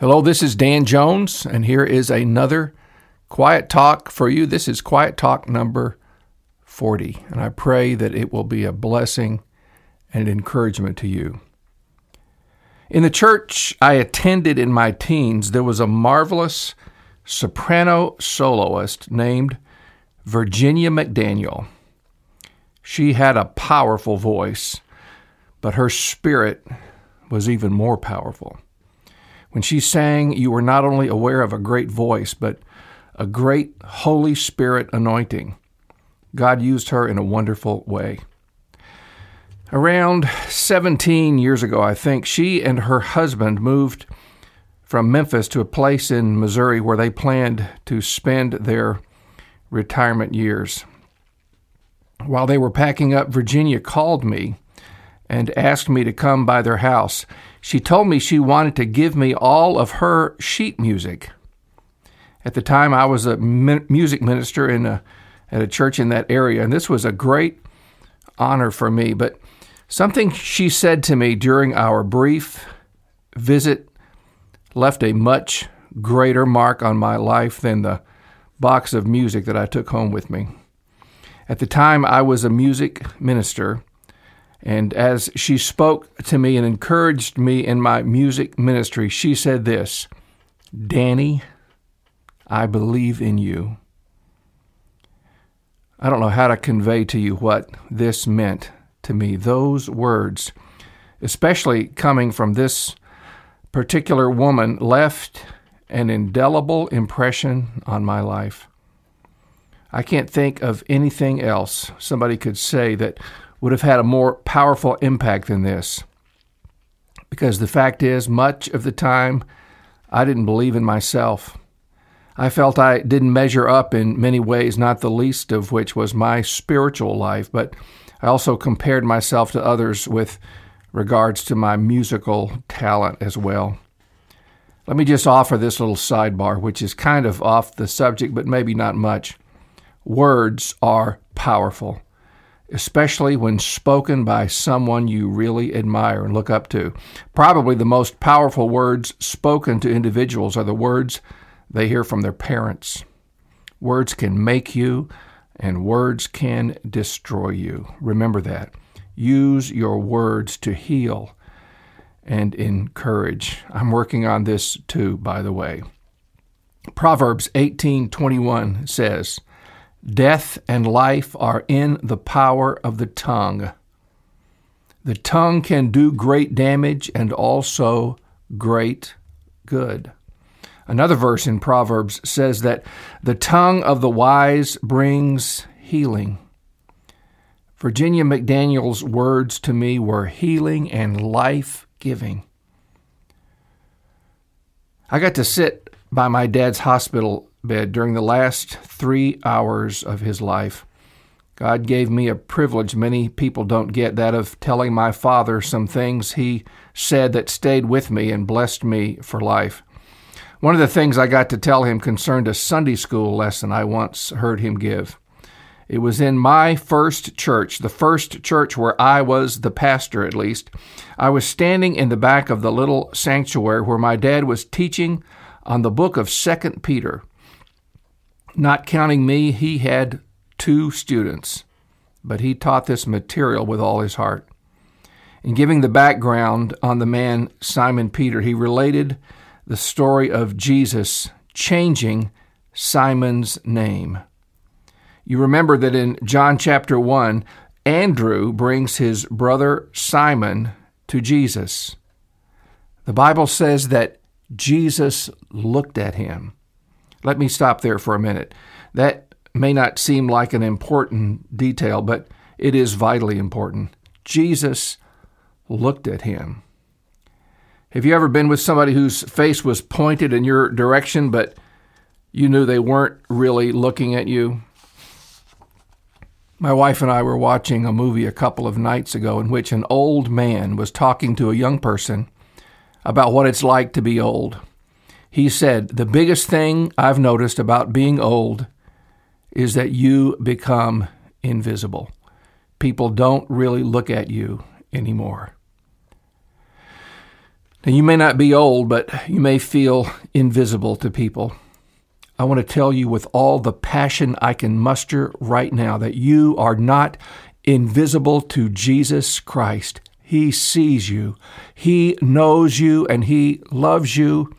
Hello, this is Dan Jones, and here is another Quiet Talk for you. This is Quiet Talk number 40, and I pray that it will be a blessing and encouragement to you. In the church I attended in my teens, there was a marvelous soprano soloist named Virginia McDaniel. She had a powerful voice, but her spirit was even more powerful. When she sang, you were not only aware of a great voice, but a great Holy Spirit anointing. God used her in a wonderful way. Around 17 years ago, I think, she and her husband moved from Memphis to a place in Missouri where they planned to spend their retirement years. While they were packing up, Virginia called me and asked me to come by their house. She told me she wanted to give me all of her sheet music. At the time, I was a music minister in a, at a church in that area, and this was a great honor for me. But something she said to me during our brief visit left a much greater mark on my life than the box of music that I took home with me. At the time, I was a music minister and as she spoke to me and encouraged me in my music ministry, she said this Danny, I believe in you. I don't know how to convey to you what this meant to me. Those words, especially coming from this particular woman, left an indelible impression on my life. I can't think of anything else somebody could say that would have had a more powerful impact than this. Because the fact is, much of the time, I didn't believe in myself. I felt I didn't measure up in many ways, not the least of which was my spiritual life, but I also compared myself to others with regards to my musical talent as well. Let me just offer this little sidebar, which is kind of off the subject, but maybe not much. Words are powerful especially when spoken by someone you really admire and look up to. Probably the most powerful words spoken to individuals are the words they hear from their parents. Words can make you, and words can destroy you. Remember that. Use your words to heal and encourage. I'm working on this too, by the way. Proverbs 18:21 says, Death and life are in the power of the tongue. The tongue can do great damage and also great good. Another verse in Proverbs says that the tongue of the wise brings healing. Virginia McDaniel's words to me were healing and life giving. I got to sit by my dad's hospital bed during the last three hours of his life. God gave me a privilege many people don't get that of telling my father some things he said that stayed with me and blessed me for life. One of the things I got to tell him concerned a Sunday school lesson I once heard him give. It was in my first church, the first church where I was the pastor at least. I was standing in the back of the little sanctuary where my dad was teaching on the book of Second Peter. Not counting me, he had two students, but he taught this material with all his heart. In giving the background on the man Simon Peter, he related the story of Jesus changing Simon's name. You remember that in John chapter 1, Andrew brings his brother Simon to Jesus. The Bible says that Jesus looked at him. Let me stop there for a minute. That may not seem like an important detail, but it is vitally important. Jesus looked at him. Have you ever been with somebody whose face was pointed in your direction, but you knew they weren't really looking at you? My wife and I were watching a movie a couple of nights ago in which an old man was talking to a young person about what it's like to be old. He said, The biggest thing I've noticed about being old is that you become invisible. People don't really look at you anymore. Now, you may not be old, but you may feel invisible to people. I want to tell you with all the passion I can muster right now that you are not invisible to Jesus Christ. He sees you, He knows you, and He loves you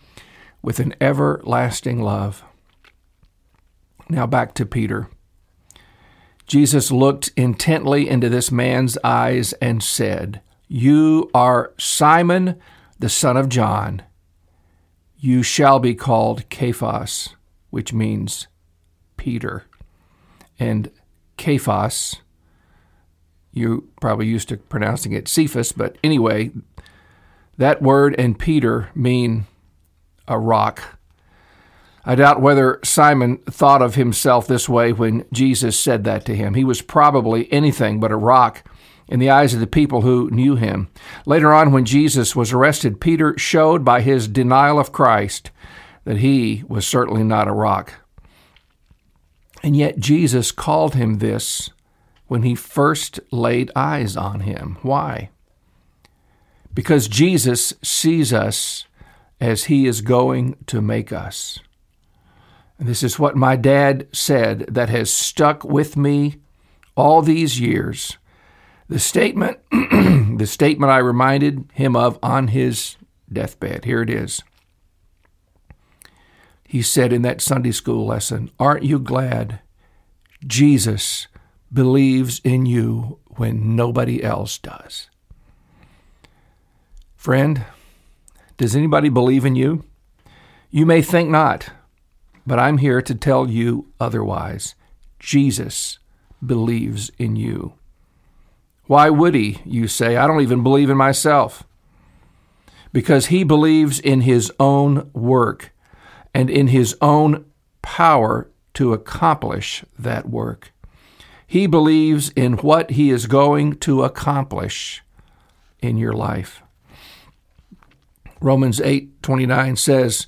with an everlasting love. Now back to Peter. Jesus looked intently into this man's eyes and said, You are Simon, the son of John. You shall be called Cephas, which means Peter. And Cephas, you probably used to pronouncing it Cephas, but anyway, that word and Peter mean a rock. I doubt whether Simon thought of himself this way when Jesus said that to him. He was probably anything but a rock in the eyes of the people who knew him. Later on, when Jesus was arrested, Peter showed by his denial of Christ that he was certainly not a rock. And yet, Jesus called him this when he first laid eyes on him. Why? Because Jesus sees us as he is going to make us. And this is what my dad said that has stuck with me all these years. The statement, the statement I reminded him of on his deathbed. Here it is. He said in that Sunday school lesson, Aren't you glad Jesus believes in you when nobody else does? Friend, does anybody believe in you? You may think not. But I'm here to tell you otherwise. Jesus believes in you. Why would he, you say? I don't even believe in myself. Because he believes in his own work and in his own power to accomplish that work. He believes in what he is going to accomplish in your life. Romans 8:29 says,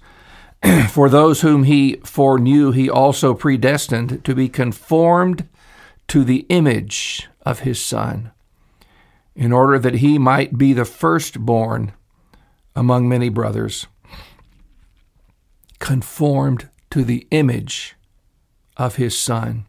For those whom he foreknew, he also predestined to be conformed to the image of his Son, in order that he might be the firstborn among many brothers. Conformed to the image of his Son.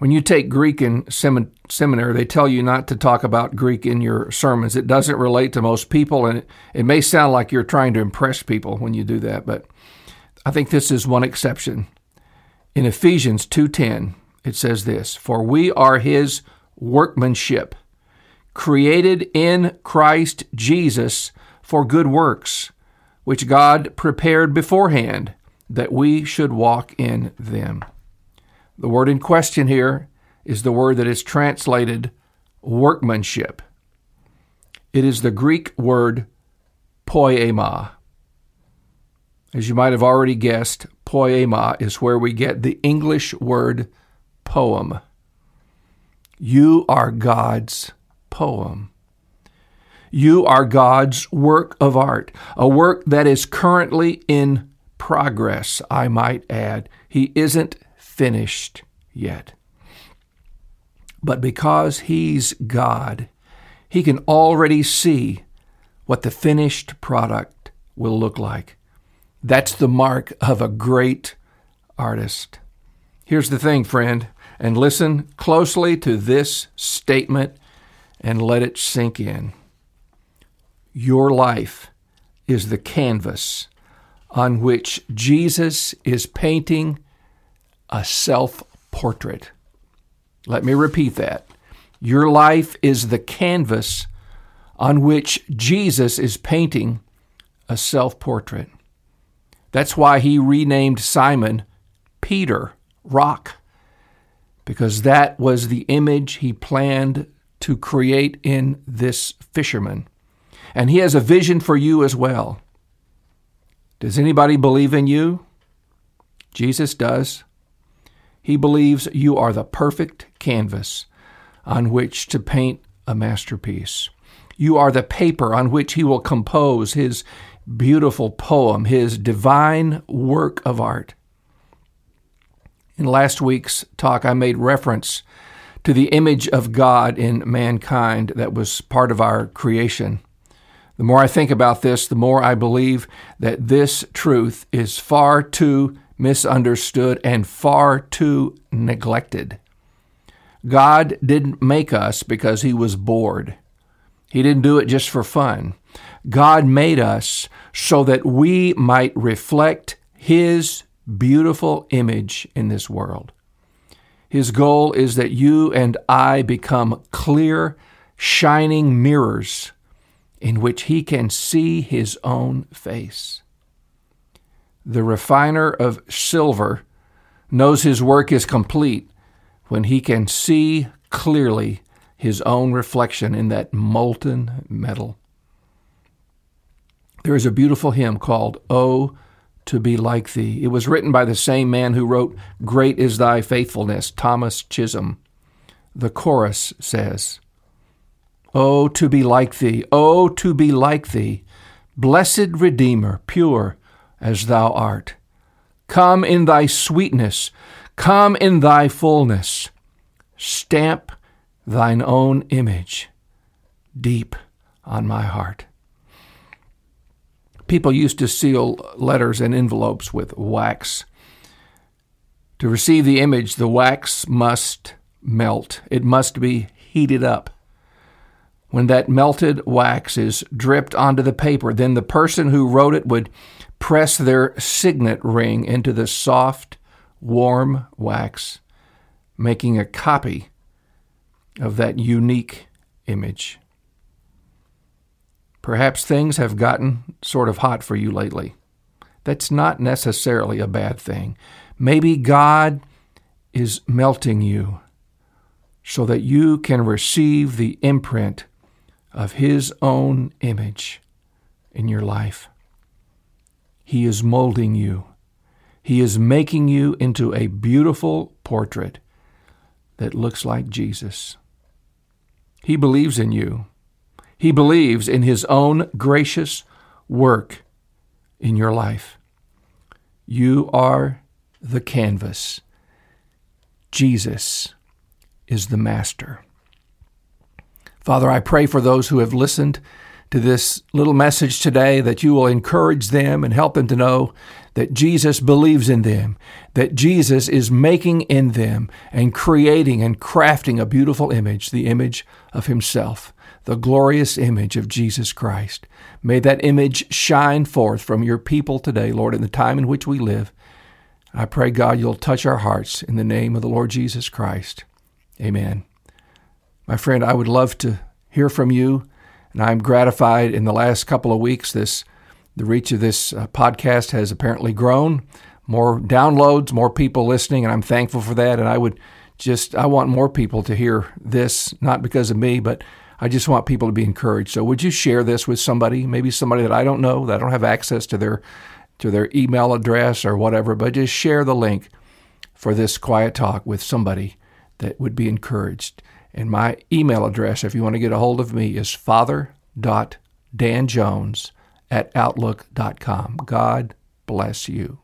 When you take Greek in semin- seminary, they tell you not to talk about Greek in your sermons. It doesn't relate to most people, and it, it may sound like you're trying to impress people when you do that, but I think this is one exception. In Ephesians 2:10, it says this, "For we are his workmanship, created in Christ Jesus for good works, which God prepared beforehand that we should walk in them." The word in question here is the word that is translated workmanship. It is the Greek word poema. As you might have already guessed, poema is where we get the English word poem. You are God's poem. You are God's work of art, a work that is currently in progress, I might add. He isn't finished yet. But because He's God, He can already see what the finished product will look like. That's the mark of a great artist. Here's the thing, friend, and listen closely to this statement and let it sink in. Your life is the canvas on which Jesus is painting a self portrait. Let me repeat that. Your life is the canvas on which Jesus is painting a self portrait. That's why he renamed Simon Peter, Rock, because that was the image he planned to create in this fisherman. And he has a vision for you as well. Does anybody believe in you? Jesus does. He believes you are the perfect canvas on which to paint a masterpiece. You are the paper on which he will compose his beautiful poem, his divine work of art. In last week's talk, I made reference to the image of God in mankind that was part of our creation. The more I think about this, the more I believe that this truth is far too misunderstood and far too neglected. God didn't make us because he was bored. He didn't do it just for fun. God made us so that we might reflect his beautiful image in this world. His goal is that you and I become clear, shining mirrors in which he can see his own face. The refiner of silver knows his work is complete when he can see clearly his own reflection in that molten metal. There is a beautiful hymn called Oh, to be like thee. It was written by the same man who wrote Great is thy faithfulness, Thomas Chisholm. The chorus says, Oh, to be like thee, oh, to be like thee, blessed Redeemer, pure as thou art. Come in thy sweetness, come in thy fullness, stamp thine own image deep on my heart. People used to seal letters and envelopes with wax. To receive the image, the wax must melt, it must be heated up. When that melted wax is dripped onto the paper, then the person who wrote it would press their signet ring into the soft, warm wax, making a copy of that unique image. Perhaps things have gotten sort of hot for you lately. That's not necessarily a bad thing. Maybe God is melting you so that you can receive the imprint of His own image in your life. He is molding you. He is making you into a beautiful portrait that looks like Jesus. He believes in you. He believes in His own gracious work in your life. You are the canvas. Jesus is the master. Father, I pray for those who have listened to this little message today that you will encourage them and help them to know that Jesus believes in them, that Jesus is making in them and creating and crafting a beautiful image, the image of Himself, the glorious image of Jesus Christ. May that image shine forth from your people today, Lord, in the time in which we live. I pray, God, you'll touch our hearts in the name of the Lord Jesus Christ. Amen. My friend, I would love to hear from you, and I'm gratified in the last couple of weeks. This the reach of this uh, podcast has apparently grown, more downloads, more people listening, and I'm thankful for that. And I would just I want more people to hear this, not because of me, but I just want people to be encouraged. So would you share this with somebody, maybe somebody that I don't know, that I don't have access to their to their email address or whatever, but just share the link for this quiet talk with somebody that would be encouraged. And my email address, if you want to get a hold of me, is father.danjones at outlook.com. God bless you.